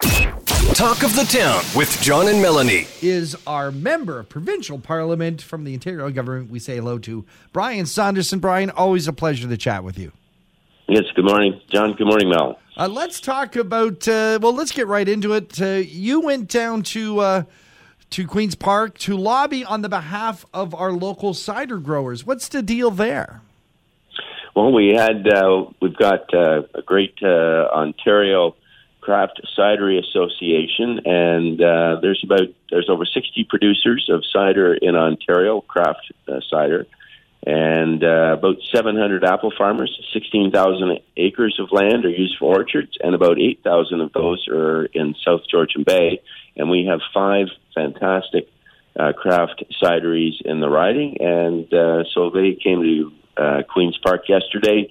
Talk of the Town with John and Melanie. is our member of provincial parliament from the Ontario government. We say hello to Brian Saunderson. Brian, always a pleasure to chat with you. Yes, good morning, John. Good morning, Mel. Uh, let's talk about. Uh, well, let's get right into it. Uh, you went down to uh, to Queens Park to lobby on the behalf of our local cider growers. What's the deal there? Well, we had uh, we've got uh, a great uh, Ontario Craft Cidery Association, and uh, there's about there's over 60 producers of cider in Ontario, craft uh, cider, and uh, about 700 apple farmers. 16,000 acres of land are used for orchards, and about 8,000 of those are in South Georgian Bay. And we have five fantastic uh, craft cideries in the riding, and uh, so they came to uh, Queens Park yesterday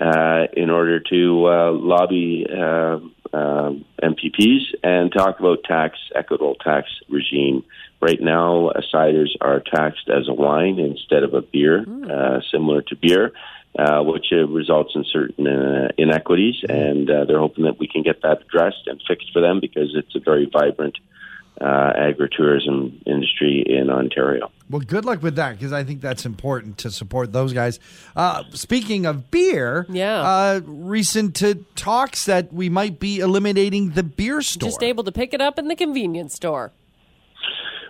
uh, in order to uh, lobby uh, um, MPPs and talk about tax equitable tax regime. Right now, uh, ciders are taxed as a wine instead of a beer, uh, similar to beer. Uh, which uh, results in certain uh, inequities, and uh, they're hoping that we can get that addressed and fixed for them because it's a very vibrant uh, agritourism industry in Ontario. Well, good luck with that because I think that's important to support those guys. Uh, speaking of beer, Yeah. uh, recent uh, talks that we might be eliminating the beer store. Just able to pick it up in the convenience store.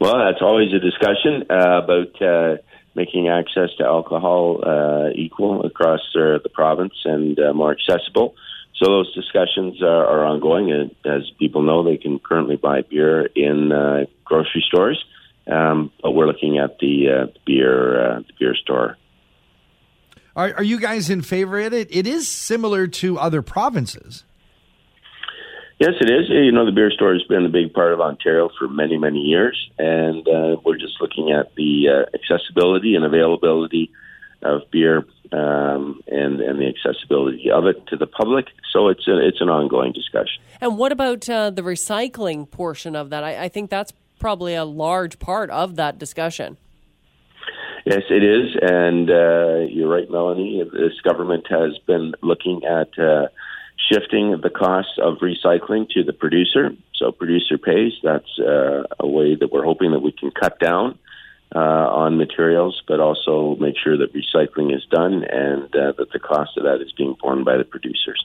Well, that's always a discussion uh, about uh, making access to alcohol uh, equal across uh, the province and uh, more accessible. So those discussions are, are ongoing. And as people know, they can currently buy beer in uh, grocery stores, um, but we're looking at the uh, beer uh, the beer store. Are, are you guys in favor of it? It is similar to other provinces. Yes, it is. You know, the beer store has been a big part of Ontario for many, many years, and uh, we're just looking at the uh, accessibility and availability of beer um, and and the accessibility of it to the public. So it's a, it's an ongoing discussion. And what about uh, the recycling portion of that? I, I think that's probably a large part of that discussion. Yes, it is, and uh, you're right, Melanie. This government has been looking at uh, shifting the cost of recycling to the producer. So producer pays. That's uh, a way that we're hoping that we can cut down uh, on materials, but also make sure that recycling is done and uh, that the cost of that is being borne by the producers.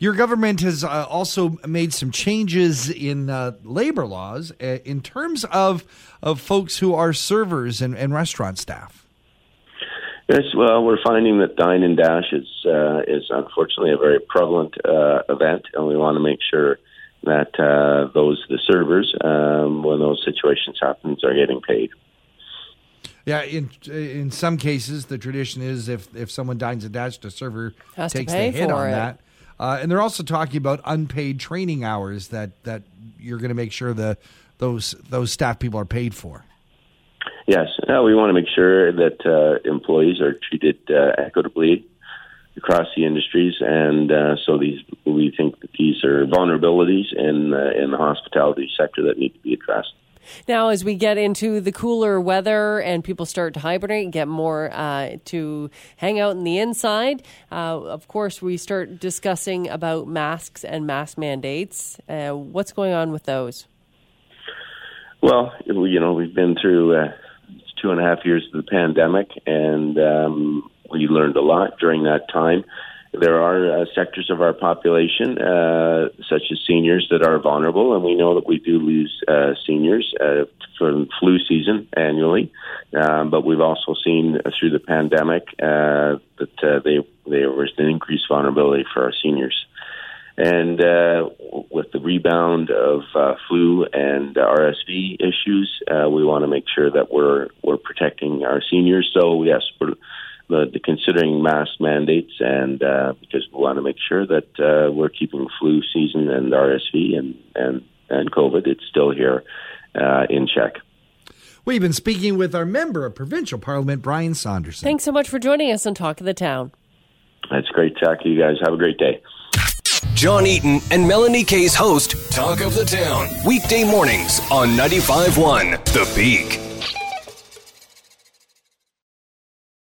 Your government has uh, also made some changes in uh, labor laws uh, in terms of of folks who are servers and, and restaurant staff. Yes, well, we're finding that dine and dash is uh, is unfortunately a very prevalent uh, event, and we want to make sure that uh, those the servers, um, when those situations happen, are getting paid. Yeah, in in some cases, the tradition is if if someone dines and dash, the server Has to takes pay the hit for on it. that. Uh, and they're also talking about unpaid training hours that that you're going to make sure the those those staff people are paid for. Yes, uh, we want to make sure that uh, employees are treated uh, equitably across the industries, and uh, so these we think that these are vulnerabilities in uh, in the hospitality sector that need to be addressed. Now, as we get into the cooler weather and people start to hibernate and get more uh, to hang out in the inside, uh, of course, we start discussing about masks and mask mandates. Uh, what's going on with those? Well, you know, we've been through uh, two and a half years of the pandemic, and um, we learned a lot during that time. There are uh, sectors of our population, uh, such as seniors, that are vulnerable, and we know that we do lose uh, seniors uh, from flu season annually. Um, but we've also seen through the pandemic uh, that uh, they, there was an increased vulnerability for our seniors. And with the rebound of flu and RSV issues, we want to make sure that we're we're protecting our seniors. So yes, we're the, the considering mask mandates, and uh, because we want to make sure that uh, we're keeping flu season and RSV and and and COVID, it's still here uh, in check. We've been speaking with our member of provincial parliament, Brian Saunderson. Thanks so much for joining us on Talk of the Town. That's great talk. You guys have a great day. John Eaton and Melanie Kay's host, Talk of the Town, weekday mornings on 95.1 The Peak.